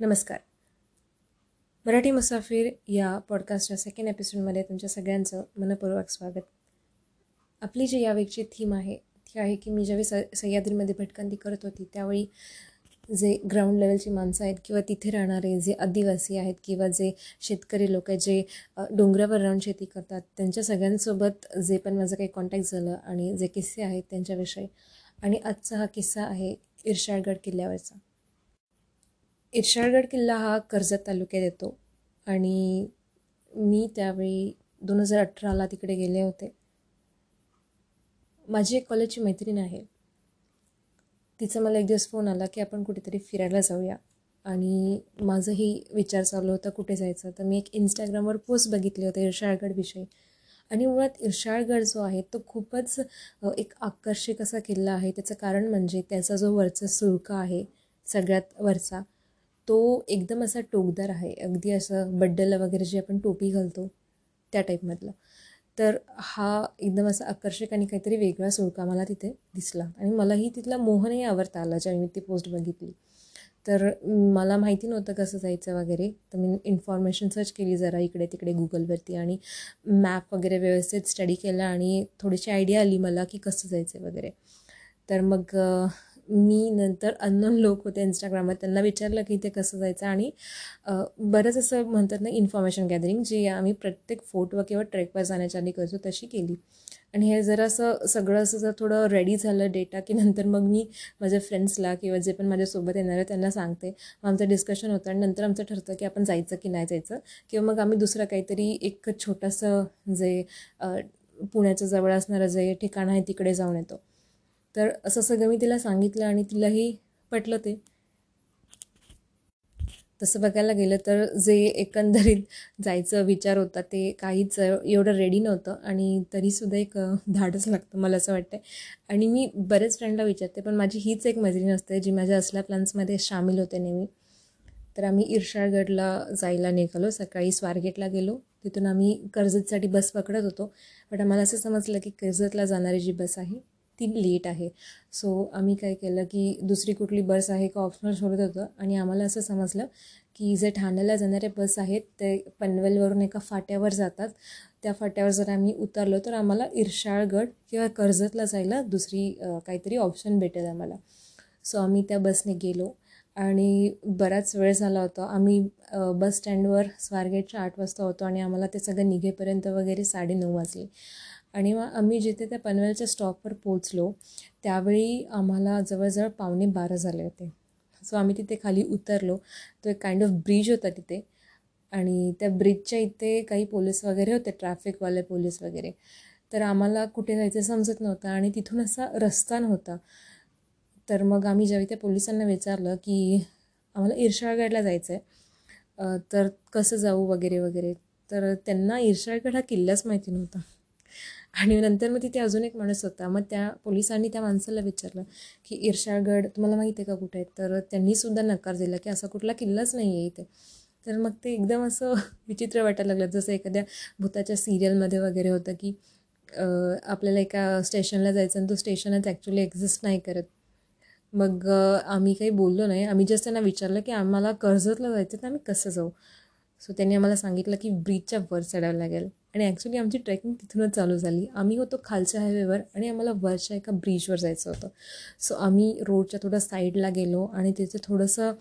नमस्कार. मराठी मुसाफिर या पॉडकास्टच्या सेकंड एपिसोडमध्ये तुमच्या सगळ्यांचं मनपूर्वक स्वागत. आपली जी यावेळची थीम आहे ती आहे की मी ज्यावेळी स सह्याद्रीमध्ये भटकंती करत होती त्यावेळी जे ग्राउंड लेवलची माणसं आहेत किंवा तिथे राहणारे जे आदिवासी आहेत किंवा जे शेतकरी लोक आहेत जे डोंगरावर राहून शेती करतात त्यांच्या सगळ्यांसोबत जे पण माझं काही कॉन्टॅक्ट झालं आणि जे किस्से आहेत त्यांच्याविषयी. आणि आजचा हा किस्सा आहे इर्शाळगड किल्ल्यावरचा. इर्शाळगड किल्ला हा कर्जत तालुक्यात येतो. आणि मी त्यावेळी दोन हजार अठराला तिकडे गेले होते. माझी एक कॉलेजची मैत्रीण आहे. तिचा मला एक दिवस फोन आला की आपण कुठेतरी फिरायला जाऊया. आणि माझंही विचार चालू होता कुठे जायचं. तर मी एक इंस्टाग्रामवर पोस्ट बघितली होती इर्शाळगडविषयी आणि मुळात इर्शाळगड जो आहे तो खूपच एक आकर्षक असा किल्ला आहे. त्याचं कारण म्हणजे त्याचा जो वरचा सुळका आहे सगळ्यात वरचा तो एकदम असा टोकदार आहे. अगदी असं बड्डेला वगैरे जे आपण टोपी घालतो त्या टाईपमधलं तर हा एकदम असा आकर्षक आणि काहीतरी वेगळा सुळका मला तिथे दिसला. आणि मलाही तिथला मोहनही आवडता आला ज्यावेळी मी ती पोस्ट बघितली. तर मला माहिती नव्हतं कसं जायचं वगैरे. तर मी इन्फॉर्मेशन सर्च केली जरा इकडे तिकडे गुगलवरती आणि मॅप वगैरे व्यवस्थित स्टडी केला आणि थोडीशी आयडिया आली मला की कसं जायचं वगैरे. तर मग मी नंतर अननोन लोक होते इंस्टाग्रामवर त्यांना विचारलं की ते कसं जायचं आणि बरंच असं म्हणतात ना इन्फॉर्मेशन गॅदरिंग जे आम्ही प्रत्येक फोटो किंवा ट्रेकवर जाण्याच्या आधी करतो तशी केली. आणि हे जर असं सगळं असं जर थोडं रेडी झालं डेटा की नंतर मग मी माझ्या फ्रेंड्सला किंवा जे पण माझ्यासोबत येणार आहे त्यांना सांगते. मग आमचं डिस्कशन होतं आणि नंतर आमचं ठरतं की आपण जायचं की नाही जायचं. किंवा मग आम्ही दुसरं काहीतरी एक छोटंसं जे पुण्याच्या जवळ असणारं जे ठिकाण आहे तिकडे जाऊन येतो. तर असं सगळं मी तिला सांगितलं आणि तिलाही पटलं ते. तसं बघायला गेलं तर जे एकंदरीत जायचं विचार होता ते काहीच एवढं रेडी नव्हतं आणि तरीसुद्धा एक धाडच लागतं मला असं वाटतं आणि मी बरेच फ्रेंडला विचारते पण माझी हीच एक मैत्रीण असते जी माझ्या असल्या प्लॅन्समध्ये सामील होते नेहमी. तर आम्ही इर्शाळगडला जायला निघालो सकाळी स्वारगेटला गेलो. तिथून आम्ही कर्जतसाठी बस पकडत होतो. बट आम्हाला असं समजलं की कर्जतला जाणारी जी बस आहे ती लेट आहे. सो आम्ही काय केलं की दुसरी कुठली बस आहे का ऑप्शनल शोधत होतं आणि आम्हाला असं समजलं की जे ठाण्याला जाणारे बस आहेत ते पनवेलवरून एका फाट्यावर जातात. त्या फाट्यावर जर आम्ही उतरलो तर आम्हाला इर्शाळगड किंवा कर्जतला जायला दुसरी काहीतरी ऑप्शन भेटेल आम्हाला. सो आम्ही त्या बसने गेलो आणि बराच वेळ झाला होता. आम्ही बस स्टँडवर स्वारगेटच्या आठ वाजता होतो आणि आम्हाला ते सगळं निघेपर्यंत वगैरे साडेनऊ वाजले. आणि मग आम्ही जिथे त्या पनवेलच्या स्टॉपवर पोचलो त्यावेळी आम्हाला जवळजवळ पावणे बारा झाले होते. सो आम्ही तिथे खाली उतरलो. तो एक काइंड ऑफ ब्रिज होता तिथे. आणि त्या ब्रिजच्या इथे काही पोलीस वगैरे होते ट्रॅफिकवाले पोलीस वगैरे. तर आम्हाला कुठे जायचं समजत नव्हतं आणि तिथून असा रस्ता नव्हता. तर मग आम्ही ज्यावेळी त्या पोलिसांना विचारलं की आम्हाला इर्शाळगडला जायचं आहे तर कसं जाऊ वगैरे वगैरे. तर त्यांना इर्शाळगड हा किल्लाच माहिती नव्हता. आणि नंतर मग तिथे अजून एक माणूस होता. मग त्या पोलिसांनी त्या माणसाला विचारलं की ईर्षागड तुम्हाला माहिती आहे का कुठे आहेत? तर त्यांनीसुद्धा नकार दिला की असा कुठला किल्लाच नाही आहे इथे. तर मग ते एकदम असं विचित्र वाटायला लागलं. जसं एखाद्या भूताच्या सिरियलमध्ये वगैरे होतं की आपल्याला एका स्टेशनला जायचं आणि तो स्टेशनच ॲक्च्युली एक्झिस्ट नाही करत. मग आम्ही काही बोललो नाही. आम्ही जस्ट त्यांना विचारलं की आम्हाला कर्जतला जायचं तर आम्ही कसं जाऊ? सो त्यांनी आम्हाला सांगितलं की ब्रिजच्या वर चढावं लागेल. आणि ॲक्च्युली आमची ट्रेकिंग तिथूनच चालू झाली. आम्ही होतो खालच्या हायवेवर आणि आम्हाला वरच्या एका ब्रिजवर जायचं होतं. सो आम्ही रोडच्या थोडं साईडला गेलो आणि तिथे थोडंसं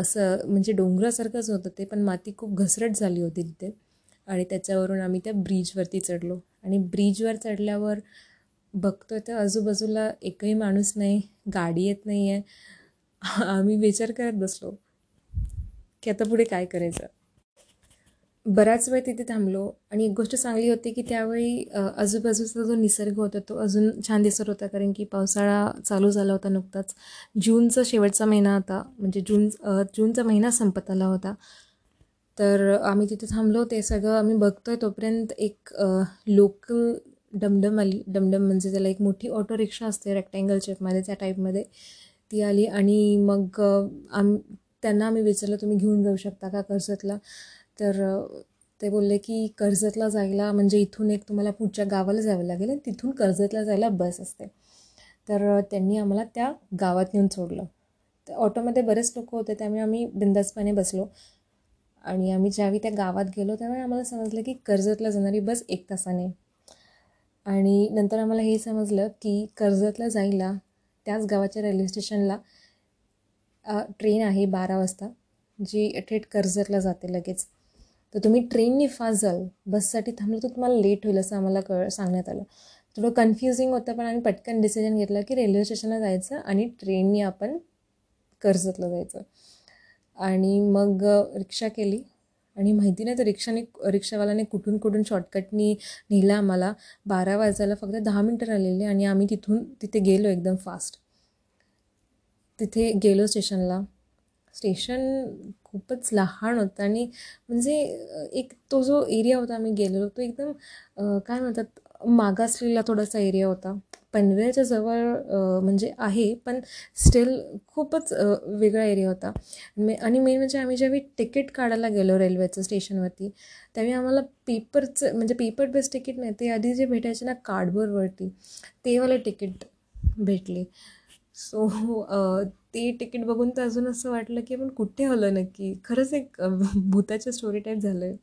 असं म्हणजे डोंगरासारखंच होतं ते पण माती खूप घसरट झाली होती तिथे. आणि त्याच्यावरून आम्ही त्या ब्रिजवरती चढलो. आणि ब्रिजवर चढल्यावर बघतोय तर आजूबाजूला एकही माणूस नाही गाडी येत नाही आहे आम्ही विचार करत बसलो की आता पुढे काय करायचं? बराच वेळ तिथे थांबलो आणि एक गोष्ट चांगली होती की त्यावेळी आजूबाजूचा जो निसर्ग होता तो अजून छान दिसत होता. कारण की पावसाळा चालू झाला होता नुकताच. जूनचा शेवटचा महिना होता म्हणजे जून जूनचा महिना संपत आला होता. तर आम्ही तिथे थांबलो ते सगळं आम्ही बघतोय. तोपर्यंत एक लोकल डमडम आली. डमडम म्हणजे त्याला एक मोठी ऑटो रिक्षा असते रेक्टँगल शेपमध्ये त्या टाईपमध्ये ती आली आणि मग आम त्यांना आम्ही विचारलं तुम्ही घेऊन जाऊ शकता का कर्जतला? तर ते बोलले की कर्जतला जायला म्हणजे इथून एक तुम्हाला पुढच्या गावाला जावं लागेल आणि तिथून कर्जतला जायला बस असते. तर त्यांनी आम्हाला त्या गावात नेऊन सोडलं. तर ऑटोमध्ये बरेच लोक होते त्यामुळे आम्ही बिंदासपणे बसलो. आणि आम्ही ज्यावेळी त्या गावात गेलो त्यावेळी आम्हाला समजलं की कर्जतला जाणारी बस एक तासाने. आणि नंतर आम्हाला हे समजलं की कर्जतला जायला त्याच गावाच्या रेल्वे स्टेशनला ट्रेन आहे बारा वाजता जी थेट कर्जतला जाते लगेच. तर तुम्ही ट्रेननी फास्ट जाल. बससाठी थांबलं तर तुम्हाला लेट होईल असं आम्हाला कळ सांगण्यात आलं. थोडं कन्फ्युजिंग होतं पण आम्ही पटकन डिसिजन घेतलं की रेल्वे स्टेशनला जायचं आणि ट्रेननी आपण कर्जतला जायचं. आणि मग रिक्षा केली. आणि माहिती नाही तर रिक्षाने रिक्षावाल्याने कुठून कुठून शॉर्टकटनी नेलं आम्हाला. बारा वाजायला फक्त दहा मिनटं राहिलेली आणि आम्ही तिथून तिथे गेलो एकदम फास्ट तिथे गेलो स्टेशनला स्टेशन खूपच लहान होतं आणि म्हणजे एक तो जो एरिया होता आम्ही गेलेलो तो एकदम काय म्हणतात मागासलेला थोडासा एरिया होता. पनवेलच्या जवळ म्हणजे आहे पण स्टील खूपच वेगळा एरिया होता. मे आणि मेन म्हणजे आम्ही ज्यावेळी तिकीट काढायला गेलो रेल्वेचं स्टेशनवरती त्यावेळी आम्हाला पेपरचं म्हणजे पेपर बेस्ड तिकीट नाही ते आधी जे भेटायचे ना कार्डबोर्डवरती तेवाले तिकीट भेटले. सो ते तिकीट बघून तर अजून असं वाटलं की आपण कुठे आलो नक्की? खरंच एक भूताच्या स्टोरी टाईप झालं आहे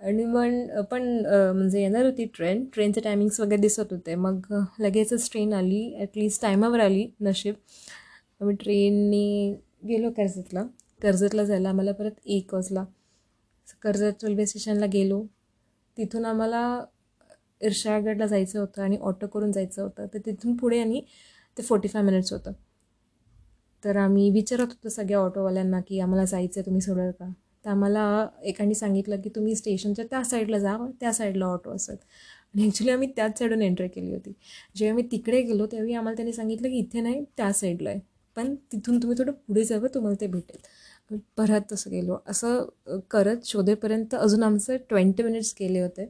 आणि मग पण म्हणजे येणार होती ट्रेन ट्रेनचे टायमिंग्स वगैरे दिसत होते. मग लगेचच ट्रेन आली. ॲटलिस्ट टायमावर आली नशीब. आम्ही ट्रेनने गेलो कर्जतला. कर्जतला जायला आम्हाला परत एक वाजला. कर्जत रेल्वे स्टेशनला गेलो. तिथून आम्हाला इर्शागडला जायचं होतं आणि ऑटो करून जायचं होतं. तर तिथून पुढे आणि ते फोर्टी फाय मिनिट्स होतं. तर आम्ही विचारत होतो सगळ्या ऑटोवाल्यांना की आम्हाला जायचं आहे तुम्ही सोडाल का? तर आम्हाला एकाने सांगितलं की तुम्ही स्टेशनच्या त्या साईडला जा त्या साईडला ऑटो असत. आणि ॲक्च्युली आम्ही त्याच साईडून एंट्री केली होती. जेव्हा मी तिकडे गेलो तेव्हाही आम्हाला त्यांनी सांगितलं की इथे नाही त्या साईडला आहे. पण तिथून तुम्ही थोडं पुढे जावं तुम्हाला ते भेटेल. परत तसं गेलो. असं करत शोधेपर्यंत अजून आमचं ट्वेंटी मिनिट्स गेले होते.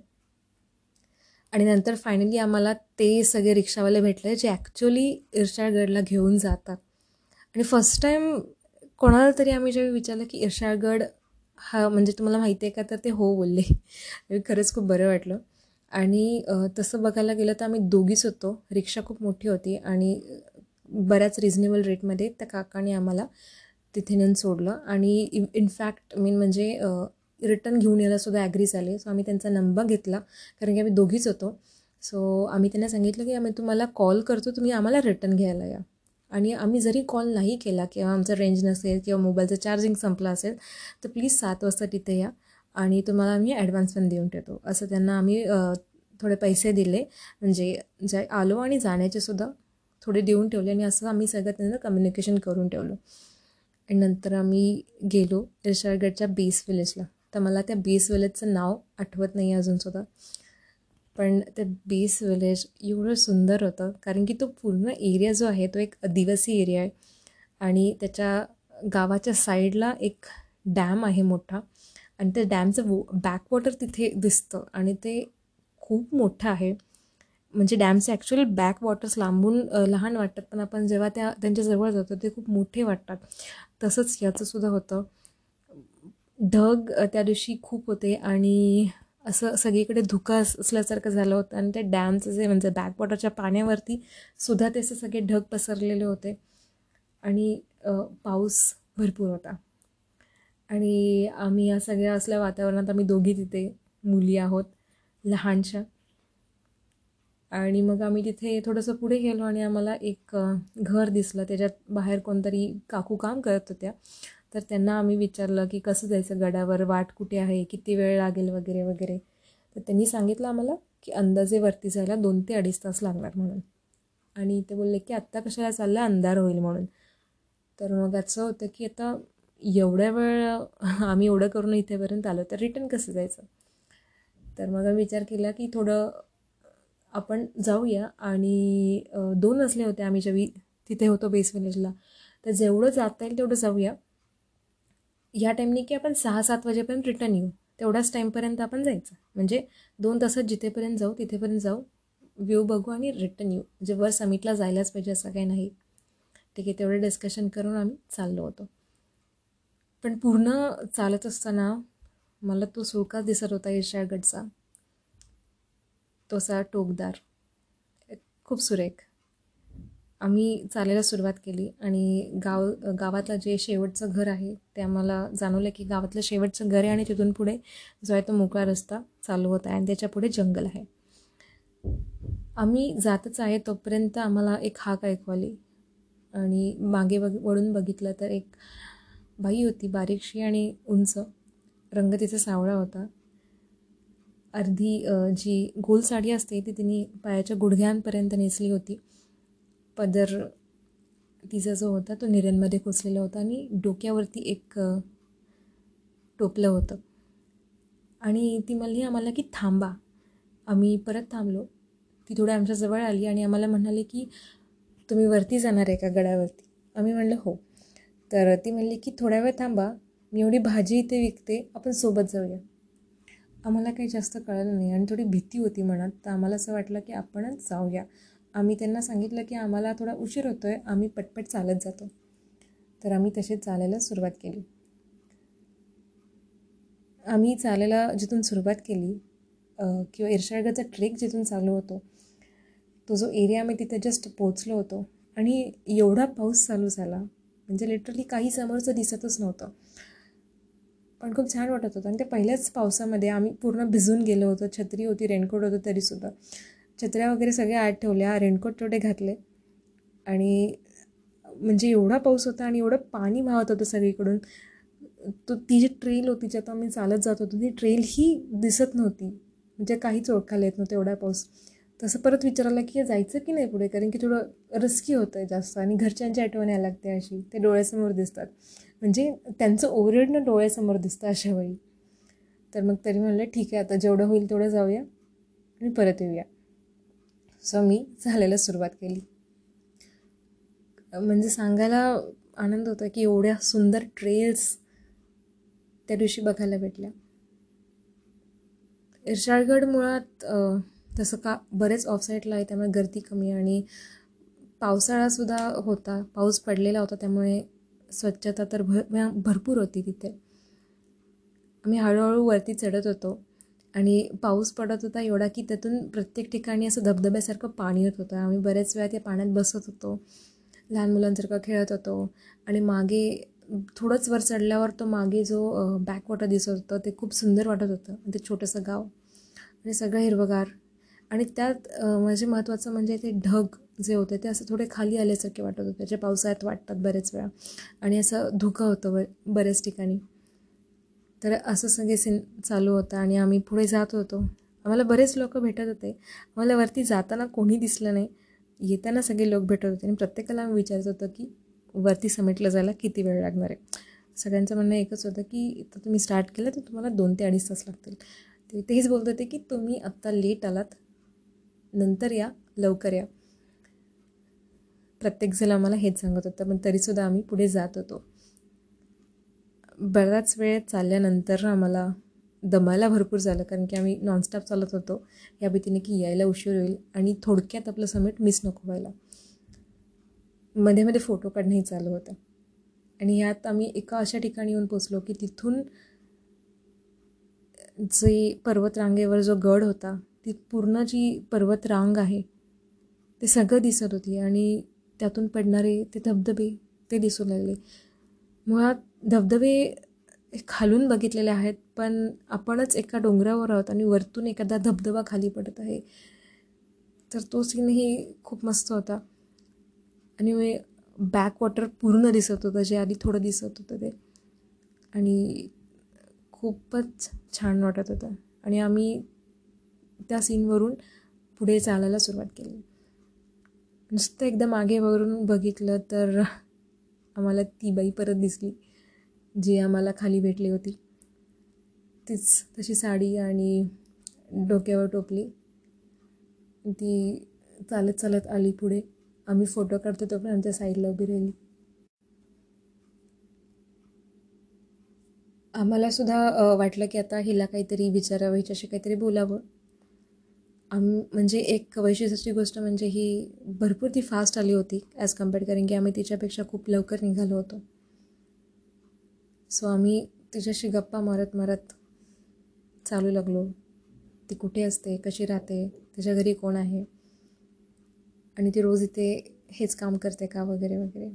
आणि नंतर फायनली आम्हाला ते सगळे रिक्षावाले भेटले जे ॲक्च्युली इर्शाळगडला घेऊन जातात. आणि फर्स्ट टाईम कोणाला तरी आम्ही जेव्हा विचारलं की इर्शाळगड हा म्हणजे तुम्हाला माहिती आहे का? तर ते हो बोलले. खरंच खूप बरं वाटलं. आणि तसं बघायला गेलं तर आम्ही दोघीच होतो. रिक्षा खूप मोठी होती आणि बऱ्याच रिजनेबल रेटमध्ये त्या काकाने आम्हाला तिथे नेऊन सोडलं. आणि इनफॅक्ट मीन म्हणजे रिटर्न घेऊन यायलासुद्धा ॲग्री झाले. सो आम्ही त्यांचा नंबर घेतला. कारण की आम्ही दोघीच होतो. सो आम्ही त्यांना सांगितलं की आम्ही तुम्हाला कॉल करतो. तुम्ही आम्हाला रिटर्न घ्यायला या. आणि आम्ही जरी कॉल नाही केला किंवा आमचं रेंज नसेल किंवा मोबाईलचं चार्जिंग संपलं असेल तर प्लीज सात वाजता तिथे या आणि तुम्हाला आम्ही ॲडव्हान्स पण देऊन ठेवतो. असं त्यांना आम्ही थोडे पैसे दिले. म्हणजे जे आलो आणि जाण्याचे थोडे देऊन ठेवले आणि असं आम्ही सगळं त्यांना कम्युनिकेशन करून ठेवलं. आणि नंतर आम्ही गेलो इर्शाळगडच्या बेस विलेजला तर मला त्या बेस विलेजचं नाव आठवत नाही अजूनसुद्धा पण ते बेस विलेज एवढं सुंदर होतं. कारण की तो पूर्ण एरिया जो आहे तो एक आदिवासी एरिया आहे. आणि त्याच्या गावाच्या साईडला एक डॅम आहे मोठा. आणि त्या डॅमचं वो बॅकवॉटर तिथे दिसतं. आणि ते खूप मोठं आहे. म्हणजे डॅमचे ॲक्च्युअली बॅक वॉटर्स लांबून लहान वाटतात. पण आपण जेव्हा त्या त्यांच्याजवळ जातो ते खूप मोठे वाटतात. तसंच याचंसुद्धा होतं. ढग त्या दिवशी खूप होते. आणि असं सगळीकडे धुका असल्यासारखं झालं होतं. आणि ते डॅमचं जे म्हणजे बॅकवॉटरच्या पाण्यावरती सुद्धा त्याचे सगळे ढग पसरलेले होते. आणि पाऊस भरपूर होता. आणि आम्ही या सगळ्या असल्या वातावरणात आम्ही दोघी तिथे मुली आहोत लहानशा. आणि मग आम्ही तिथे थोडंसं पुढे गेलो आणि आम्हाला एक घर दिसलं. त्याच्यात बाहेर कोणतरी काकू काम करत होत्या. तर त्यांना आम्ही विचारलं की कसं जायचं गडावर वाट कुठे आहे किती वेळ लागेल वगैरे वगैरे. तर त्यांनी सांगितलं आम्हाला की अंदाजे वरती जायला दोन ते अडीच तास लागणार म्हणून. आणि ते बोलले की आत्ता कशाला चाललं अंधार होईल म्हणून. तर मग असं होतं की आता एवढ्या वेळ आम्ही एवढं करून इथेपर्यंत आलो तर रिटर्न कसं जायचं? तर मग आम्ही विचार केला की थोडं आपण जाऊया. आणि दोन असले होते आम्ही जेव्हा तिथे होतो बेस विलेजला. तर जेवढं जाता येईल तेवढं जाऊया. या टाईमनी की आपण सहा सात वाजेपर्यंत रिटर्न येऊ. तेवढ्याच टाईमपर्यंत आपण जायचं. म्हणजे दोन तासात जिथेपर्यंत जाऊ तिथेपर्यंत जाऊ व्ह्यू बघू आणि रिटर्न येऊ. म्हणजे वर समिटला जायलाच पाहिजे असं काही नाही. ठीक आहे तेवढं डिस्कशन करून आम्ही चाललो होतो. पण पूर्ण चालत असताना मला तो सुळकाच दिसत होता ईर्षागडचा तो असा टोकदार. खूप सुरेख. आम्ही चालायला सुरुवात केली आणि गाव गावातलं जे शेवटचं घर आहे ते आम्हाला जाणवलं की गावातलं शेवटचं घर आहे आणि तिथून पुढे जो आहे तो मोकळा रस्ता चालू होता आहे आणि त्याच्या पुढे जंगल आहे. आम्ही जातच आहे तोपर्यंत आम्हाला एक हाक ऐकू आली आणि मागे बघ वळून बघितलं तर एक बाई होती बारीकशी आणि उंच रंग तिचा सावळा होता. अर्धी जी गोल साडी असते ती तिने पायाच्या गुडघ्यांपर्यंत नेसली होती. पदर तिचा जो होता तो निऱ्यांमध्ये खोचलेला होता आणि डोक्यावरती एक टोपलं होतं. आणि ती म्हणली आम्हाला की थांबा. आम्ही परत थांबलो. ती थोडं आमच्याजवळ आली आणि आम्हाला म्हणाले की तुम्ही वरती जाणार आहे का गडावरती? आम्ही म्हणलं हो. तर ती म्हणली की थोड्या वेळ थांबा. मी एवढी भाजी इथे विकते. आपण सोबत जाऊया. आम्हाला काही जास्त कळलं नाही आणि थोडी भीती होती मनात. तर आम्हाला असं वाटलं की आपणच जाऊया. आम्ही त्यांना सांगितलं की आम्हाला थोडा उशीर होतो आहे आम्ही पटपट चालत जातो. तर आम्ही तसेच चालायला सुरुवात केली. आम्ही चालायला जिथून सुरुवात केली किंवा इर्शाळगडचा ट्रेक जिथून चालू होतो तो जो एरिया आम्ही तिथे जस्ट पोचलो होतो. आणि एवढा पाऊस चालू झाला म्हणजे लिटरली काही समोरचं दिसतच नव्हतं. पण खूप छान वाटत होतं. आणि त्या पहिल्याच पावसामध्ये आम्ही पूर्ण भिजून गेलो होतो छत्री होती रेनकोट होतं तरीसुद्धा छत्र्या वगैरे सगळ्या आत ठेवल्या रेनकोट तेवढे घातले. आणि म्हणजे एवढा पाऊस होता आणि एवढं पाणी वाहत होतं सगळीकडून. तो ती जी ट्रेल होती ज्यात आम्ही चालत जात होतो ती ट्रेल ही दिसत नव्हती. म्हणजे काहीच ओळखायला येत नव्हतं एवढा पाऊस. तसं परत विचारायला की जायचं की नाही पुढे? कारण की थोडं रिस्की होतं आहे जास्त. आणि घरच्यांची आठवण यायला लागते अशी. ते डोळ्यासमोर दिसतात. म्हणजे त्यांचं ओरडणं डोळ्यासमोर दिसतं अशा वेळी. तर मग तरी म्हणलं ठीक आहे आता जेवढं होईल तेवढं जाऊया आणि परत येऊया. सो मी चालायला सुरुवात केली. म्हणजे सांगायला आनंद होता की एवढ्या सुंदर ट्रेल्स त्या दिवशी बघायला भेटल्या. इर्शाळगड मुळात तसं का बरेच ऑफसाईटला आहे त्यामुळे गर्दी कमी आणि पावसाळासुद्धा होता पाऊस पडलेला होता त्यामुळे स्वच्छता तर भर भरपूर होती तिथे. आम्ही हळूहळू वरती चढत होतो. आणि पाऊस पडत होता एवढा की त्यातून प्रत्येक ठिकाणी असं धबधब्यासारखं पाणी येत होतं. आम्ही बऱ्याच वेळा त्या पाण्यात बसत होतो. लहान मुलांसारखं खेळत होतो. आणि मागे थोडंच वर चढल्यावर तो मागे जो बॅकवॉटर दिसत होतं ते खूप सुंदर वाटत होतं. ते छोटंसं गाव. आणि सगळं हिरवगार. आणि त्यात म्हणजे महत्त्वाचं म्हणजे ते ढग जे होते ते असं थोडे खाली आल्यासारखे वाटत होते. जे पावसाळ्यात वाटतात बरेच वेळा. आणि असं धुकं होतं ब बऱ्याच ठिकाणी. तर असं सगळे सीन चालू होतं आणि आम्ही पुढे जात होतो. आम्हाला बरेच लोक भेटत होते. आम्हाला वरती जाताना कोणी दिसलं नाही. येताना सगळे लोक भेटत होते आणि प्रत्येकाला आम्ही विचारत होतं की वरती समेटलं जायला किती वेळ लागणार आहे? सगळ्यांचं म्हणणं एकच होतं की तर तुम्ही स्टार्ट केलं तर तुम्हाला दोन ते अडीच तास लागतील. ते तेच बोलत होते की तुम्ही आत्ता लेट आलात. नंतर या लवकर या. प्रत्येकजण आम्हाला हेच सांगत होतं पण तरीसुद्धा आम्ही पुढे जात होतो. बराच वेळ चालल्यानंतर आम्हाला दमायला भरपूर झालं कारण की आम्ही नॉनस्टॉप चालत होतो. या भीतीने की यायला उशीर होईल आणि थोडक्यात आपलं समिट मिस नको व्हायला. मध्ये मध्ये फोटो काढणंही चालू होतं. आणि यात आम्ही एका अशा ठिकाणी येऊन पोचलो की तिथून जे पर्वतरांगेवर जो गड होता ती पूर्ण जी पर्वतरांग आहे ते सगळं दिसत होती आणि त्यातून पडणारे ते धबधबे ते दिसू लागले. मुळात धबधबे खालून बघितलेले आहेत पण आपणच एका डोंगरावर आहोत आणि वरतून एखादा धबधबा खाली पडत आहे. तर तो सीनही खूप मस्त होता. आणि बॅकवॉटर पूर्ण दिसत होतं जे आधी थोडं दिसत होतं ते. आणि खूपच छान वाटत होतं. आणि आम्ही त्या सीनवरून पुढे चालायला सुरुवात केली. नुसतं एकदा मागे वरून बघितलं तर आम्हाला ती बाई परत दिसली. जी आम्हाला खाली भेटली होती. तीच तशी साडी आणि डोक्यावर टोपली. ती चालत चालत आली पुढे. आम्ही फोटो काढतो तो पण आमच्या साईडला उभी राहिली. आम्हालासुद्धा वाटलं की आता हिला काहीतरी विचारावं हिच्याशी काहीतरी बोलावं. आम म्हणजे एक वैशिष्ट्याची गोष्ट म्हणजे ही भरपूर ती फास्ट आली होती ॲज कंपेअर कारण की आम्ही तिच्यापेक्षा खूप लवकर निघालो होतो. सो आम्ही तिच्याशी गप्पा मारत मारत चालू लागलो. ती कुठे असते? कशी राहते? तिच्या घरी कोण आहे? आणि ती रोज इथे हेच काम करते का? वगैरे वगैरे.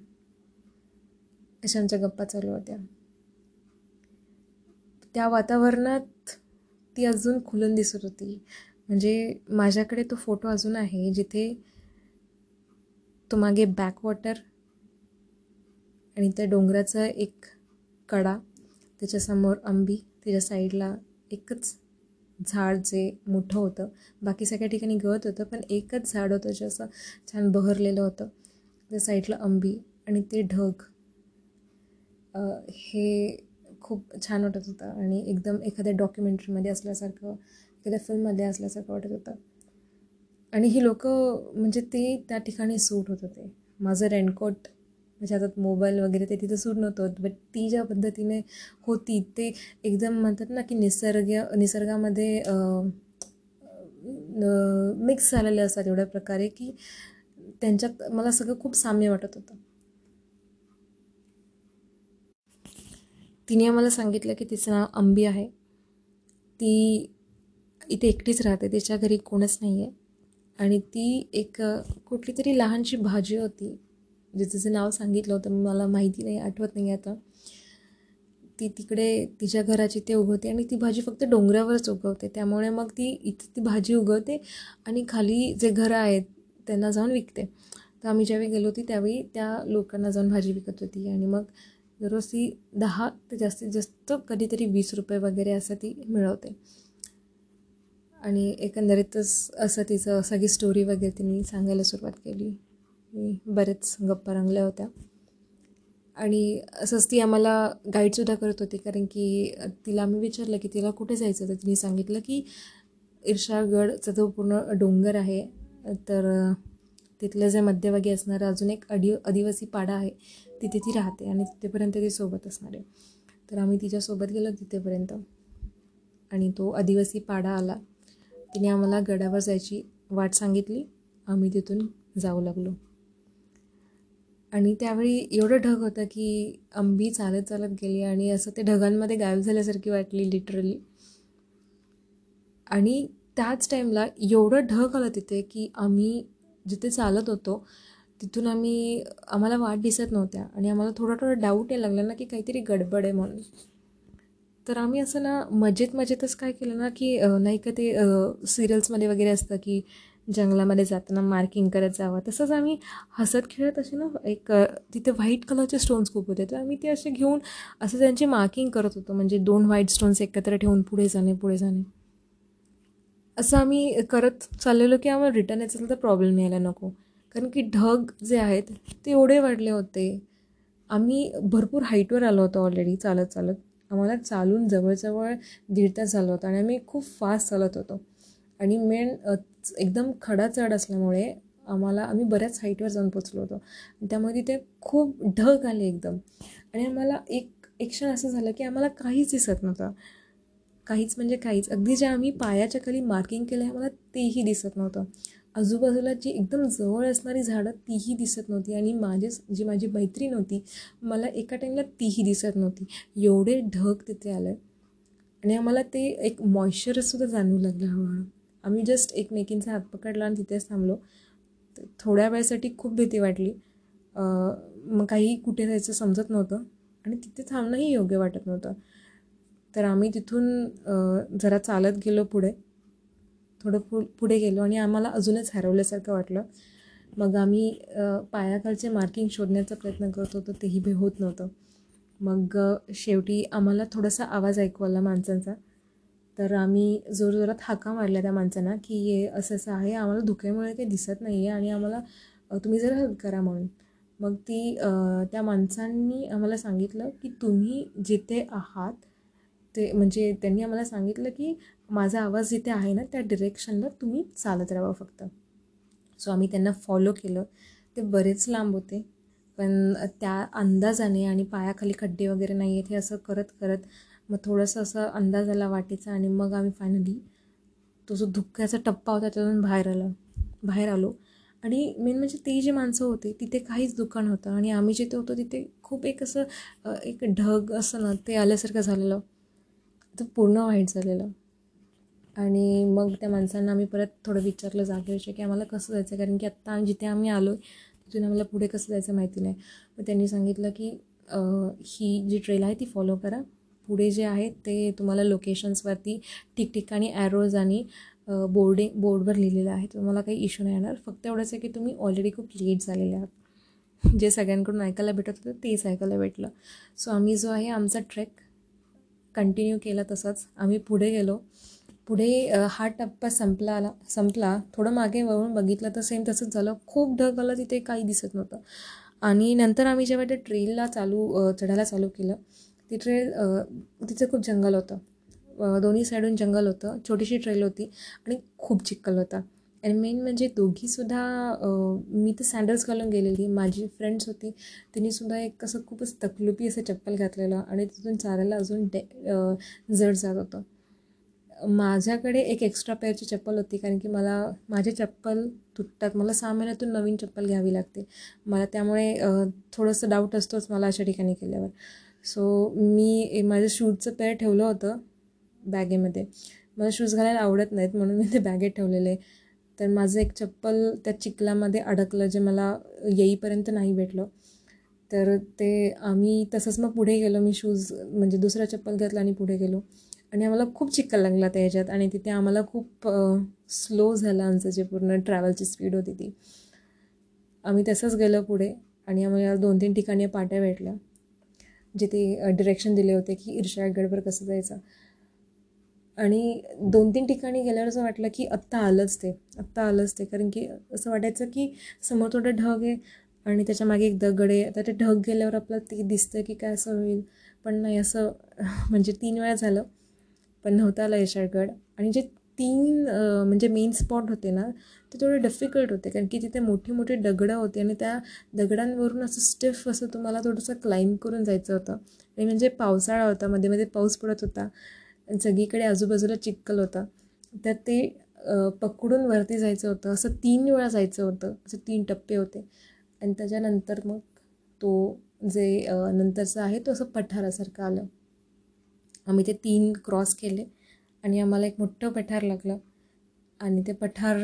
अशा आमच्या गप्पा चालू होत्या. त्या वातावरणात ती अजून खुलून दिसत होती. म्हणजे माझ्याकडे तो फोटो अजून आहे जिथे तो मागे बॅकवॉटर आणि त्या डोंगराचं एक कडा त्याच्यासमोर आंबी त्याच्या साईडला एकच झाड जे मोठं होतं. बाकी सगळ्या ठिकाणी गवत होतं पण एकच झाड होतं जे असं छान बहरलेलं होतं. त्या साईडला आंबी आणि ते ढग. हे खूप छान वाटत होतं आणि एकदम एखाद्या डॉक्युमेंटरीमध्ये असल्यासारखं एखाद्या फिल्ममध्ये असल्यासारखं वाटत होतं. आणि ही लोक म्हणजे ते त्या ठिकाणी सूट होत होते. माझं रेनकोट म्हणजे माझ्या हातात मोबाईल वगैरे ते तिथं सूट नव्हतं बट ती ज्या पद्धतीने होती ते एकदम म्हणतात ना की निसर्ग निसर्गामध्ये मिक्स झालेले असतात एवढ्या प्रकारे की त्यांच्यात मला सगळं खूप साम्य वाटत होतं. तिने आम्हाला सांगितलं की तिचं नाव अंबी आहे. ती इथे एकटीच राहते तिच्या घरी कोणच नाही आहे आणि ती एक कुठली तरी लहानशी भाजी होती. जिचं नाव सांगितलं होतं मला माहिती नाही आठवत नाही आता. ती तिकडे तिच्या घराची ते उगवते आणि ती भाजी फक्त डोंगरावरच उगवते. त्यामुळे मग ती इथं ती भाजी उगवते आणि खाली जे घरं आहेत त्यांना जाऊन विकते. तर आम्ही ज्यावेळी गेलो होती त्यावेळी त्या लोकांना जाऊन भाजी विकत होती. आणि मग दररोज ती दहा ते जास्तीत जास्त कधीतरी वीस रुपये वगैरे असं ती मिळवते. आणि एकंदरीतच असं तिचं सगळी स्टोरी वगैरे तिने सांगायला सुरुवात केली. बरेच गप्पा रंगल्या होत्या. आणि असंच ती आम्हाला गाईडसुद्धा करत होती कारण की तिला आम्ही विचारलं की तिला कुठे जायचं? तर तिने सांगितलं की ईर्षागडचा जो पूर्ण डोंगर आहे. तर तिथलं जे मध्यभागी असणारं अजून एक अडी आदिवासी पाडा आहे तिथे ती राहते आणि तिथेपर्यंत ती सोबत असणार आहे. तर आम्ही तिच्यासोबत गेलो तिथेपर्यंत आणि तो आदिवासी पाडा आला. तिने आम्हाला गडावर जायची वाट सांगितली. आम्ही तिथून जाऊ लागलो. आणि त्यावेळी एवढं ढग होतं की अंबी चालत चालत गेली आणि असं ते ढगांमध्ये गायब झाल्यासारखी वाटली लिटरली आणि त्याच टाईमला एवढं ढग आलं तिथे की आम्ही जिथे चालत होतो तिथून आम्ही आम्हाला वाट दिसत नव्हत्या आणि आम्हाला थोडा थोडा डाऊट यायला लागला ना की काहीतरी गडबड आहे म्हणून. तर आम्ही असं ना मजेत मजेतच काय केलं ना की नाही का ते सिरियल्समध्ये वगैरे असतं की जंगलामध्ये जाताना मार्किंग करत जावं. तसंच आम्ही हसत खेळत असे ना एक तिथे व्हाईट कलरचे स्टोन्स खूप होते. तर आम्ही ते असे घेऊन असं त्यांची मार्किंग करत होतो. म्हणजे दोन व्हाईट स्टोन्स एकत्र ठेवून पुढे जाणे पुढे जाणे. असं आम्ही करत चाललेलो की आम्हाला रिटर्न यायचं तर प्रॉब्लेम यायला नको. कारण की ढग जे आहेत ते एवढे वाढले होते. आम्ही भरपूर हाईटवर आलो होतो ऑलरेडी चालत चालत. आम्हाला चालून जवळजवळ दीड तास झालं होतं. आणि आम्ही खूप फास्ट चालत होतो. आणि मेन एकदम खडा चढ असल्यामुळे आम्हाला आम्ही बऱ्याच हाईटवर जाऊन पोचलो होतो. त्यामुळे तिथे खूप ढग आले एकदम. आणि आम्हाला एक एक क्षण असं झालं की आम्हाला काहीच दिसत नव्हतं. काहीच म्हणजे काहीच. अगदी जे आम्ही पायाच्या खाली मार्किंग केलं आहे आम्हाला तेही दिसत नव्हतं. आजूबाजूला जी एकदम जवळ असणारी झाडं तीही दिसत नव्हती. आणि माझे जी माझी मैत्रीण होती मला एका टाईमला तीही दिसत नव्हती. एवढे ढग तिथे आलं. आणि आम्हाला ते एक मॉइश्चरसुद्धा जाणवू लागलं हळूहळू. आम्ही जस्ट एकमेकींचा हात पकडला आणि तिथेच थांबलो. थोड्या वेळासाठी खूप भीती वाटली. मग काही कुठे जायचं समजत नव्हतं आणि तिथे थांबणंही योग्य वाटत नव्हतं. तर आम्ही तिथून जरा चालत गेलो पुढे. थोडं पु पुढे गेलो आणि आम्हाला अजूनच हरवल्यासारखं वाटलं. मग आम्ही पायाखालचे मार्किंग शोधण्याचा प्रयत्न करत होतो तेही बे होत नव्हतं. मग शेवटी आम्हाला थोडासा आवाज ऐकू आला माणसांचा. तर आम्ही जोरजोरात हाका मारल्या त्या माणसांना की हे असं असं आहे. आम्हाला धुक्यामुळे काही दिसत नाही आहे आणि आम्हाला तुम्ही जरा हेल्प करा म्हणून. मग ती त्या माणसांनी आम्हाला सांगितलं की तुम्ही जिथे आहात ते म्हणजे त्यांनी आम्हाला सांगितलं की माझा आवाज जिथे आहे ना त्या डिरेक्शनला तुम्ही चालत राहावं फक्त. सो आम्ही त्यांना फॉलो केलं. ते बरेच लांब होते. पण त्या अंदाजाने आणि पायाखाली खड्डे वगैरे नाही आहेत हे असं करत करत मग थोडंसं असं अंदाज आला वाटेचा आणि मग आम्ही फायनली तो जो धुक्याचा टप्पा होता त्यातून बाहेर आला बाहेर आलो. आणि मेन म्हणजे ते जे माणसं होते तिथे काहीच दुकान होतं. आणि आम्ही जिथे होतो तिथे खूप एक असं एक ढग असं ना ते आल्यासारखं झालेलं. तर पूर्ण वाईट झालेलं. आणि मग त्या माणसांना आम्ही परत थोडं विचारलं जागेविषयी की आम्हाला कसं जायचं कारण की आत्ता जिथे आम्ही आलो तिथून आम्हाला पुढे कसं जायचं माहिती नाही. मग त्यांनी सांगितलं की ही जी ट्रेल आहे ती फॉलो करा. पुढे जे आहे ते तुम्हाला लोकेशन्सवरती ठिकठिकाणी ॲरोज आणि बोर्डिंग बोर्डवर लिहिलेलं आहे. तुम्हाला काही इश्यू नाही येणार. फक्त एवढंच आहे की तुम्ही ऑलरेडी खूप लेट झालेले आहात. जे सगळ्यांकडून ऐकायला भेटत होतं तेच ऐकायला भेटलं. सो आम्ही जो आहे आमचा ट्रेक कंटिन्यू केला तसंच. आम्ही पुढे गेलो. पुढे हा टप्पा संपला आला संपला. थोडं मागे वळून बघितलं तर सेम तसंच झालं. खूप ढग आलं तिथे काही दिसत नव्हतं. आणि नंतर आम्ही जेव्हा त्या ट्रेलला चालू चढायला चालू केलं ती ट्रेल तिचं खूप जंगल होतं. दोन्ही साईडून जंगल होतं. छोटीशी ट्रेल होती आणि खूप चिखल होता. आणि मेन म्हणजे दोघीसुद्धा मी तर सँडल्स घालून गेलेली. माझी फ्रेंड्स होती. तिनेसुद्धा एक असं खूपच तकलुपी असं चप्पल घातलेलं आणि तिथून चालायला अजून डे जड जात होतं. माझ्याकडे एक एक्स्ट्रा पेअरची चप्पल होती कारण की मला माझे चप्पल तुटतात. मला सहा महिन्यातून नवीन चप्पल घ्यावी लागते. मला त्यामुळे थोडंसं डाऊट असतोच मला अशा ठिकाणी केल्यावर. सो मी माझं शूजचं पेअर ठेवलं होतं बॅगेमध्ये. मला शूज घालायला आवडत नाहीत म्हणून मी ते बॅगेत ठेवलेले. तर माझं एक चप्पल त्या चिखलामध्ये अडकलं जे मला येईपर्यंत नाही भेटलं. तर ते आम्ही तसंच मग पुढे गेलो. मी शूज म्हणजे दुसरा चप्पल घेतला आणि पुढे गेलो. आणि आम्हाला खूप चिखल लागला त्या ह्याच्यात आणि तिथे आम्हाला खूप स्लो झालं आमचं जे पूर्ण ट्रॅव्हलची स्पीड होती ती. आम्ही तसंच गेलो पुढे आणि आम्हाला दोन तीन ठिकाणी पाट्या भेटल्या. जिथे डिरेक्शन दिले होते की इर्षागडवर कसं जायचं? आणि दोन तीन ठिकाणी गेल्यावर असं वाटलं की आत्ता आलंच ते आत्ता आलंच ते. कारण की असं वाटायचं की समोर थोडं ढग आहे आणि त्याच्यामागे एक दगड आहे. आता ते ढग गेल्यावर आपलं ते दिसतं की काय असं होईल. पण नाही असं म्हणजे तीन वेळा झालं. पण नव्हतं आलं यशाळगड आणि जे तीन म्हणजे मेन स्पॉट होते ना ते थोडे डिफिकल्ट होते. कारण की तिथे मोठी मोठी दगडं होती आणि त्या दगडांवरून असं स्टिफ असं तुम्हाला थोडंसं क्लाइंब करून जायचं होतं. आणि म्हणजे पावसाळा होता मध्ये मध्ये पाऊस पडत होता सगळीकडे आजूबाजूला चिक्कल होता. तर ते पकडून वरती जायचं होतं. असं तीन वेळा जायचं होतं. असं तीन टप्पे होते. आणि त्याच्यानंतर मग तो जे नंतरचं आहे तो असं पठारासारखं आलं. आम्ही ते तीन क्रॉस केले. आणि आम्हाला एक मोठं पठार लागलं. आणि ते पठार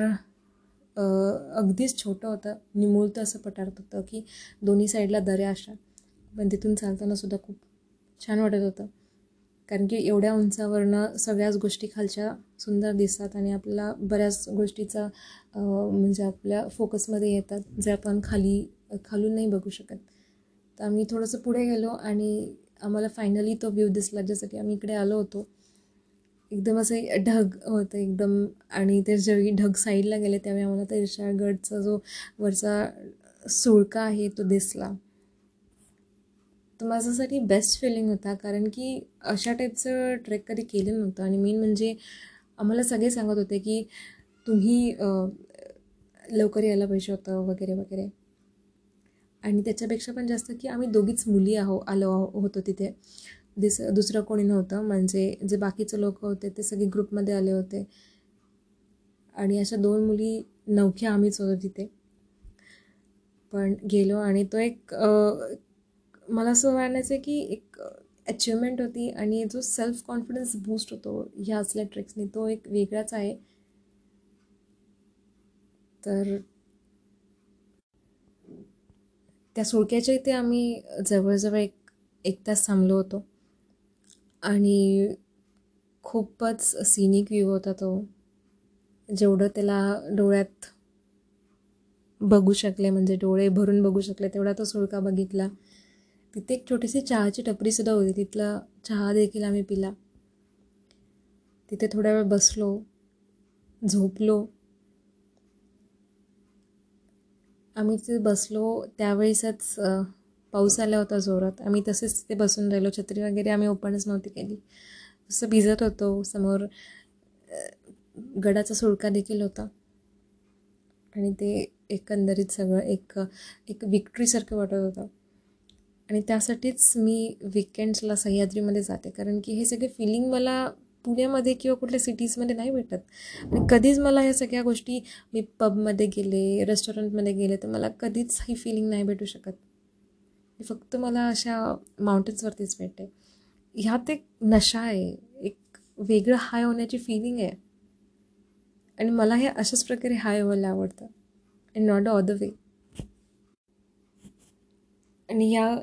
अगदीच छोटं होतं. निमुळतं असं पठार होतं की दोन्ही साईडला दऱ्या अशा. पण तिथून चालताना सुद्धा खूप छान वाटत होतं. कारण की एवढ्या उंचावरनं सगळ्याच गोष्टी खालच्या सुंदर दिसतात आणि आपल्याला बऱ्याच गोष्टीचा म्हणजे आपल्या फोकसमध्ये येतात जे आपण खाली खालून नाही बघू शकत. तर आम्ही थोडंसं पुढे गेलो आणि आम्हाला फायनली तो व्ह्यू दिसला जसं की आम्ही इकडे आलो होतो. एकदम असं ढग होतं एकदम. आणि ते जेव्हा ढग साईडला गेले त्यावेळी आम्हाला त्या इर्षागडचा जो वरचा सुळका आहे तो दिसला. तो माझ्यासाठी बेस्ट फिलिंग होता कारण की अशा टाईपचं ट्रेक कधी केलं नव्हतं. आणि मेन म्हणजे आम्हाला सगळे सांगत होते की तुम्ही लवकर यायला पाहिजे होतं वगैरे वगैरे. आणि त्याच्यापेक्षा पण जास्त की आम्ही दोघीच मुली आहो आलो आहो होतो तिथे. दिस दुसरं कोणी नव्हतं. म्हणजे जे बाकीचे लोक होते ते सगळे ग्रुपमध्ये आले होते. आणि अशा दोन मुली नवख्या आम्हीच होतो तिथे. पण गेलो आणि तो एक मला असं वाटायचं की एक अचिव्हमेंट होती आणि जो सेल्फ कॉन्फिडन्स बूस्ट होतो ह्या असल्या ट्रेक्सनी तो एक वेगळाच आहे. तर त्या सुळक्याच्या इथे आम्ही जवळजवळ एक एक तास थांबलो होतो. आणि खूपच सिनिक व्ह्यू होता तो. जेवढं त्याला डोळ्यात बघू शकले म्हणजे डोळे भरून बघू शकले तेवढा तो सुळका बघितला. तिथे एक छोटीशी चहाची टपरीसुद्धा होती. तिथला चहा देखील आम्ही पिला. तिथे थोड्या वेळ बसलो झोपलो. आम्ही तिथे बसलो. त्यावेळेसच पाऊस आला होता जोरात. आम्ही तसेच तिथे बसून राहिलो. छत्री वगैरे आम्ही ओपनच नव्हती केली. तसं भिजत होतो. समोर गडाचा सुळका देखील होता. आणि ते एकंदरीत सगळं एक एक विक्ट्रीसारखं वाटत होतं. आणि त्यासाठीच मी विकेंड्सला सह्याद्रीमध्ये जाते. कारण की हे सगळे फिलिंग मला पुण्यामध्ये किंवा कुठल्या सिटीजमध्ये नाही भेटत. आणि कधीच मला ह्या सगळ्या गोष्टी मी पबमध्ये गेले रेस्टॉरंटमध्ये गेले तर मला कधीच ही फिलिंग नाही भेटू शकत. फक्त मला अशा माउंटन्सवरतीच भेटते. ह्यात एक नशा आहे एक वेगळं हाय होण्याची फिलिंग आहे. आणि मला हे अशाच प्रकारे हाय व्हायला आवडतं. And not a other way आणि ह्या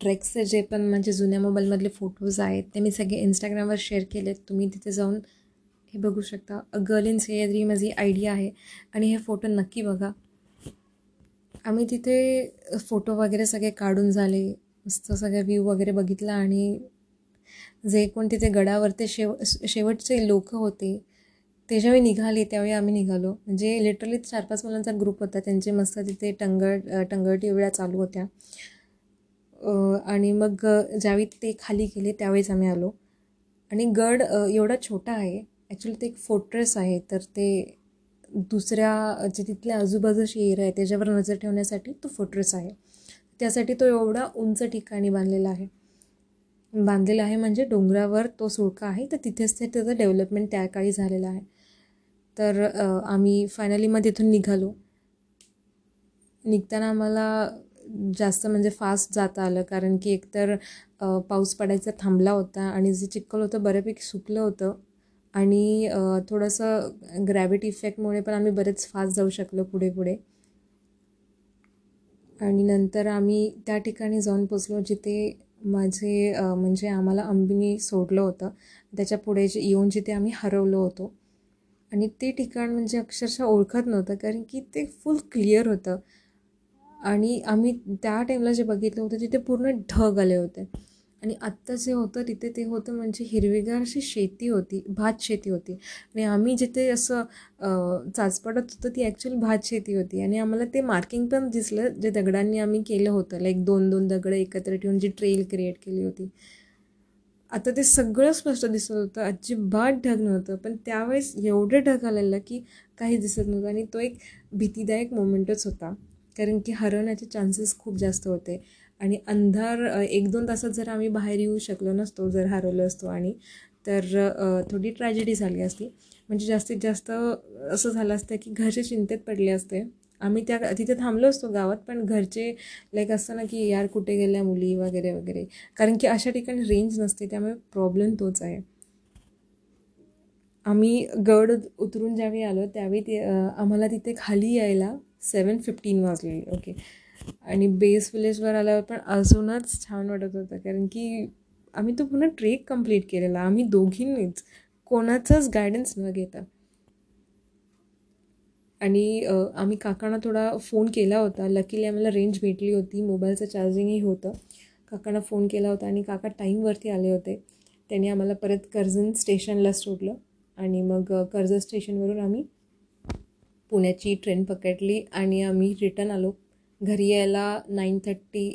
ट्रेक्सचे जे पण म्हणजे जुन्या मोबाईलमधले फोटोज आहेत ते मी सगळे इंस्टाग्रामवर शेअर केले आहेत तुम्ही तिथे जाऊन हे बघू शकता. अ गर्ल इन सह्याद्री माझी आयडिया आहे. आणि हे फोटो नक्की बघा. आम्ही तिथे फोटो वगैरे सगळे काढून झाले. मस्त सगळे व्ह्यू वगैरे बघितला आणि जे कोण तिथे गडावरते शेव शेवटचे लोक होते ते ज्यावेळी निघाले त्यावेळी आम्ही निघालो. म्हणजे लिटरली चार पाच मुलांचा ग्रुप होता. त्यांचे मस्त तिथे टंगळ टंगळटी वेळा चालू होत्या. आणि मग ज्यावेळी ते खाली गेले त्यावेळेस आम्ही आलो. आणि गड एवढा छोटा आहे. ॲक्च्युली ते एक फोर्ट्रेस आहे. तर ते दुसऱ्या जे तिथल्या आजूबाजूची एरिया आहे त्याच्यावर नजर ठेवण्यासाठी तो फोट्रेस आहे. त्यासाठी तो एवढा उंच ठिकाणी बांधलेला आहे. बांधलेला आहे म्हणजे डोंगरावर तो सुळका आहे तर तिथेच ते त्याचं डेव्हलपमेंट त्या काळी झालेलं आहे. तर आम्ही फायनली मग तिथून निघालो. निघताना आम्हाला जास्त म्हणजे फास्ट जाता आलं कारण की एकतर पाऊस पडायचा थांबला होता आणि जे चिखल होतं बऱ्यापैकी सुकलं होतं. आणि थोडंसं ग्रॅव्हिटी इफेक्टमुळे पण आम्ही बरेच फास्ट जाऊ शकलो पुढे पुढे. आणि नंतर आम्ही त्या ठिकाणी जाऊन पोचलो जिथे माझे म्हणजे आम्हाला अंबिनी सोडलं होतं. त्याच्या पुढे जे येऊन जिथे आम्ही हरवलो होतो. आणि ते ठिकाण म्हणजे अक्षरशः ओळखत नव्हतं कारण की ते फुल क्लिअर होतं. आणि आम्ही त्या टाईमला जे बघितलं होतं तिथे पूर्ण ढग आले होते. आणि आत्ता जे होतं तिथे ते होतं म्हणजे हिरवीगार अशी शेती होती भात शेती होती. आणि आम्ही जिथे असं चाचपडत होतं ती ॲक्च्युअली भात शेती होती. आणि आम्हाला ते मार्किंग पण दिसलं जे दगडांनी आम्ही केलं होतं. लाईक दोन दोन दगडं एकत्र ठेवून जी ट्रेल क्रिएट केली होती. आता ते सगळं स्पष्ट दिसत होतं. अजिबात ढग नव्हतं. पण त्यावेळेस एवढं ढग आलेलं की काही दिसत नव्हतं. आणि तो एक भीतीदायक मोमेंटच होता. कारण की हरवण्याचे चान्सेस खूप जास्त होते. आणि अंधार एक दोन तासात जर आम्ही बाहेर येऊ शकलो नसतो जर हरवलो असतो आणि तर थोडी ट्रॅजेडी झाली असती. म्हणजे जास्तीत जास्त असं झालं असतं की घरचे चिंतेत पडले असते. आम्ही त्या तिथे थांबलो असतो गावात पण घरचे लाईक असतं ना की यार कुठे गेल्या मुली वगैरे वगैरे. कारण की अशा ठिकाणी रेंज नसते त्यामुळे प्रॉब्लेम तोच आहे. आम्ही गड उतरून ज्यावेळी आलो त्यावेळी ते आम्हाला तिथे खाली यायला सेवन फिफ्टीन वाजलेली ओके आणि बेस विलेजवर आल्यावर पण अजूनच छान वाटत होतं. कारण की आम्ही तो पुन्हा ट्रेक कंप्लीट केलेला. आम्ही दोघींनीच कोणाचंच गायडन्स न घेता. आणि आम्ही काकांना थोडा फोन केला होता. लकीली आम्हाला रेंज भेटली होती. मोबाईलचं चार्जिंगही होतं. काकांना फोन केला होता आणि काका टाईमवरती आले होते. त्यांनी आम्हाला परत कर्जन स्टेशनला सोडलं. आणि मग कर्जत स्टेशनवरून आम्ही पुण्याची ट्रेन पकडली आणि आम्ही रिटर्न आलो. घरी यायला नाईन थर्टी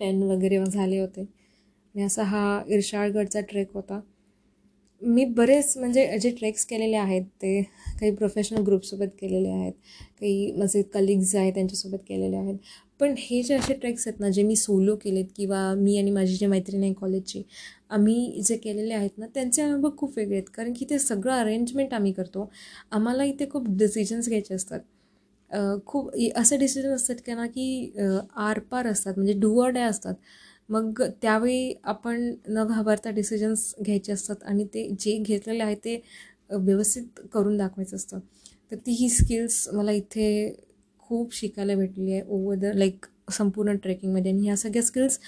टेन वगैरे झाले होते. आणि असा हा इर्शाळगडचा ट्रेक होता. मी बरेच म्हणजे जे ट्रेक्स केलेले आहेत ते काही प्रोफेशनल ग्रुपसोबत केलेले आहेत काही माझे कलिग्ज आहेत त्यांच्यासोबत केलेले आहेत. पण हे जे असे ट्रेक्स आहेत ना जे मी सोलो केलेत किंवा मी आणि माझी जे मैत्रिणी आहे कॉलेजची आम्ही जे केलेले आहेत ना त्यांचे अनुभव खूप वेगळे आहेत. कारण की ते सगळं अरेंजमेंट आम्ही करतो. आम्हाला इथे खूप डिसिजन्स घ्यायचे असतात. खूप असे डिसिजन असतात की ना की आरपार असतात म्हणजे डू डे असतात. मग त्यावेळी आपण न घाबरता डिसिजन्स घ्यायचे असतात आणि ते जे घेतलेले आहे ते व्यवस्थित करून दाखवायचं असतं तर ती ही स्किल्स मला इथे खूप शिकायला भेटली आहे. ओवर द लाईक संपूर्ण ट्रेकिंगमध्ये आणि ह्या सगळ्या स्किल्स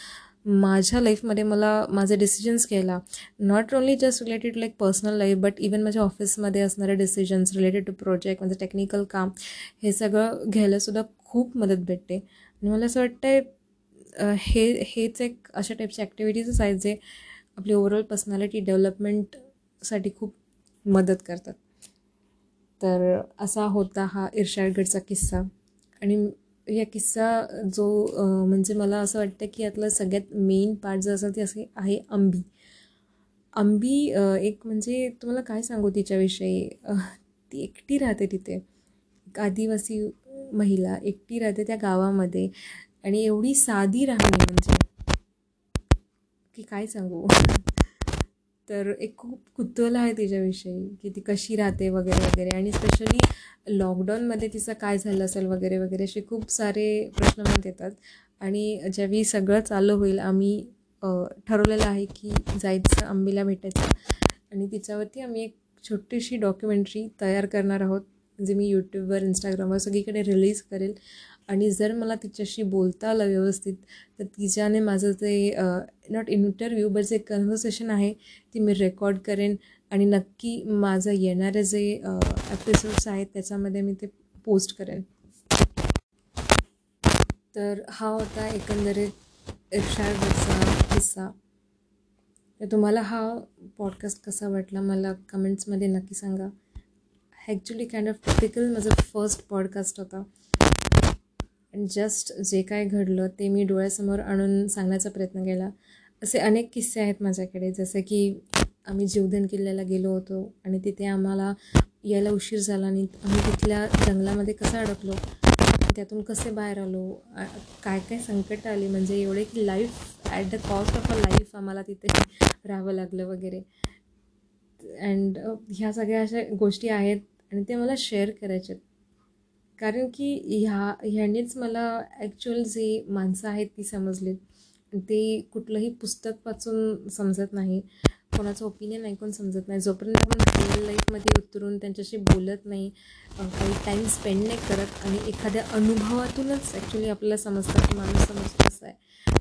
माझ्या लाईफमध्ये मला माझे डिसिजन्स घ्यायला not only just related like personal life but even माझ्या ऑफिसमध्ये असणारे डिसिजन्स रिलेटेड टू प्रोजेक्ट माझं टेक्निकल काम हे सगळं घ्यायलासुद्धा खूप मदत भेटते. आणि मला असं वाटतं आहे हे हेच एक अशा टाईपच्या ॲक्टिव्हिटीजच आहेत जे आपली ओवरऑल पर्सनॅलिटी डेव्हलपमेंटसाठी खूप मदत करतात. तर असा होता हा इर्शाडगडचा किस्सा. आणि या किस्सा जो म्हणजे मला असं वाटतं की यातलं सगळ्यात मेन पार्ट जो असेल ते असे आहे अंबी. अंबी एक म्हणजे तुम्हाला काय सांगू तिच्याविषयी? ती एकटी राहते तिथे. एक आदिवासी महिला एकटी राहते त्या गावामध्ये आणि एवढी साधी राहणे म्हणजे की काय सांगू? तर एक खूप कुतूहल आहे तिच्याविषयी की ती कशी राहते वगैरे वगैरे. आणि स्पेशली लॉकडाऊनमध्ये तिचं काय झालं असेल वगैरे वगैरे असे खूप सारे प्रश्न मत येतात. आणि ज्यावेळी सगळं चालू होईल आम्ही ठरवलेलं आहे की जायचं आंबीला भेटायचं. आणि तिच्यावरती आम्ही एक छोटीशी डॉक्युमेंटरी तयार करणार आहोत जे मी यूट्यूबवर इंस्टाग्रामवर सगळीकडे रिलीज करेल. आणि जर मला तिच्याशी बोलता आलं व्यवस्थित तर तिच्याने माझं ते नॉट इंटरव्ह्यू बट जे कन्व्हर्सेशन आहे ती मी रेकॉर्ड करेन. आणि नक्की माझं येणारे जे एपिसोड्स आहेत त्याच्यामध्ये मी ते पोस्ट करेन. तर हा होता एकंदरीत इर्शादचा किस्सा. तुम्हाला हा पॉडकास्ट कसा वाटला मला कमेंट्समध्ये नक्की सांगा. ॲक्च्युली काइंड ऑफ टिपिकल माझं फर्स्ट पॉडकास्ट होता. जस्ट जे काय घडलं ते मी डोळ्यासमोर आणून सांगण्याचा प्रयत्न केला. असे अनेक किस्से आहेत माझ्याकडे. जसं की आम्ही जीवधन किल्ल्याला गेलो होतो आणि तिथे आम्हाला यायला उशीर झाला आणि आम्ही तिथल्या जंगलामध्ये कसं अडकलो त्यातून कसे बाहेर आलो काय काय संकट आले म्हणजे एवढे की life at the cost of a life आम्हाला तिथे राहावं लागलं वगैरे. अँड ह्या सगळ्या अशा गोष्टी आहेत आणि ते मला शेअर करायचे कारण की ह्या ह्यानेच मला ॲक्च्युअल जी माणसं आहेत ती समजलीत ते कुठलंही पुस्तक वाचून समजत नाही. कोणाचं ओपिनियन ऐकून समजत नाही. जोपर्यंत आपण रिअल लाईफमध्ये उतरून त्यांच्याशी बोलत नाही काही टाईम स्पेंड नाही करत आणि एखाद्या अनुभवातूनच ॲक्च्युली आपल्याला समजतं की माणूस समजतो असं आहे.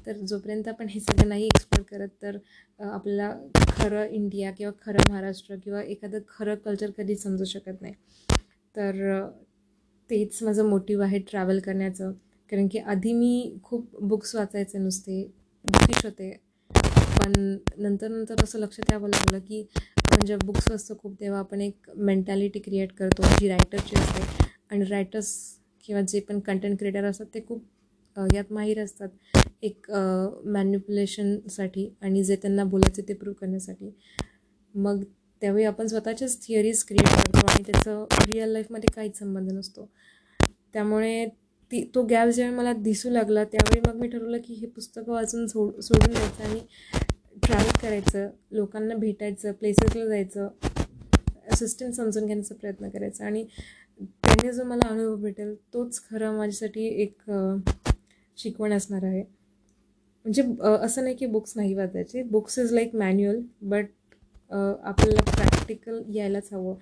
तर जोपर्यंत आपण हे सगळं नाही एक्सप्लोर करत तर आपल्याला खरं इंडिया किंवा खरं महाराष्ट्र किंवा एखादं खरं कल्चर कधी समजू शकत नाही. तर तेच माझं मोटिव आहे ट्रॅव्हल करण्याचं. कारण की आधी मी खूप बुक्स वाचायचे नुसते बुकिश होते. पण नंतर नंतर असं लक्षात यावं लागलं की आपण जेव्हा बुक्स वाचतो खूप तेव्हा आपण एक मेंटॅलिटी क्रिएट करतो जी रायटरची असते. आणि रायटर्स किंवा जे पण कंटेंट क्रिएटर असतात ते खूप यात माहीर असतात. एक मॅन्युप्युलेशनसाठी आणि जे त्यांना बोलायचे ते प्रूव्ह करण्यासाठी. मग त्यावेळी आपण स्वतःच्याच थिअरीज क्रिएट करतो आणि त्याचं रिअल लाईफमध्ये काहीच संबंध नसतो. त्यामुळे ती तो गॅप जेव्हा मला दिसू लागला त्यावेळी मग मी ठरवलं की हे पुस्तकं वाचून सोड सोडून द्यायचं आणि ट्रॅव्हल करायचं लोकांना भेटायचं प्लेसेसला जायचं असिस्टंट समजून घेण्याचा प्रयत्न करायचा. आणि त्याने जो मला अनुभव भेटेल तोच खरं माझ्यासाठी एक शिकवण असणार आहे. म्हणजे असं नाही की बुक्स नाही वाचायचे. Books is like manual but आपल्याला प्रॅक्टिकल यायलाच हवं.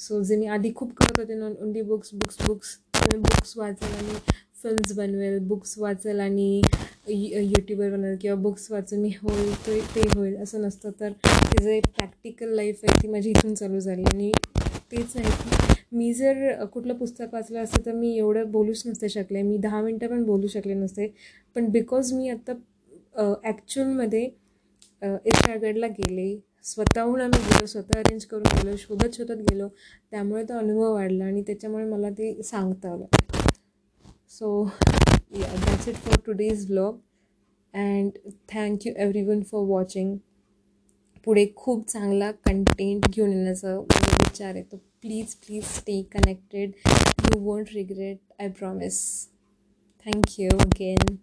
सो जे मी आधी खूप करत होते non only books books books books वाचेल आणि फिल्म्स बनवेल बुक्स वाचेल आणि यूट्यूबर बनवेल किंवा बुक्स वाचून मी होईल ते ते होईल असं नसतं. तर ते जे प्रॅक्टिकल लाईफ आहे ती माझी इथून चालू झाली. आणि तेच आहे की मी जर कुठलं पुस्तक वाचलं असतं तर मी एवढं बोलूच नसते शकले. मी दहा मिनटं पण बोलू शकले नसते. पण बिकॉज मी आत्ता ॲक्च्युअलमध्ये इस्टागडला गेले स्वतःहून आम्ही गेलो स्वतः अरेंज करून गेलो शोधत शोधत गेलो. त्यामुळे तो अनुभव वाढला आणि त्याच्यामुळे मला ते सांगता आलं. So that's it for today's vlog and thank you everyone for watching पुढे खूप चांगला कंटेंट घेऊन येण्याचा विचार आहे. तो please please stay connected you won't regret I promise thank you again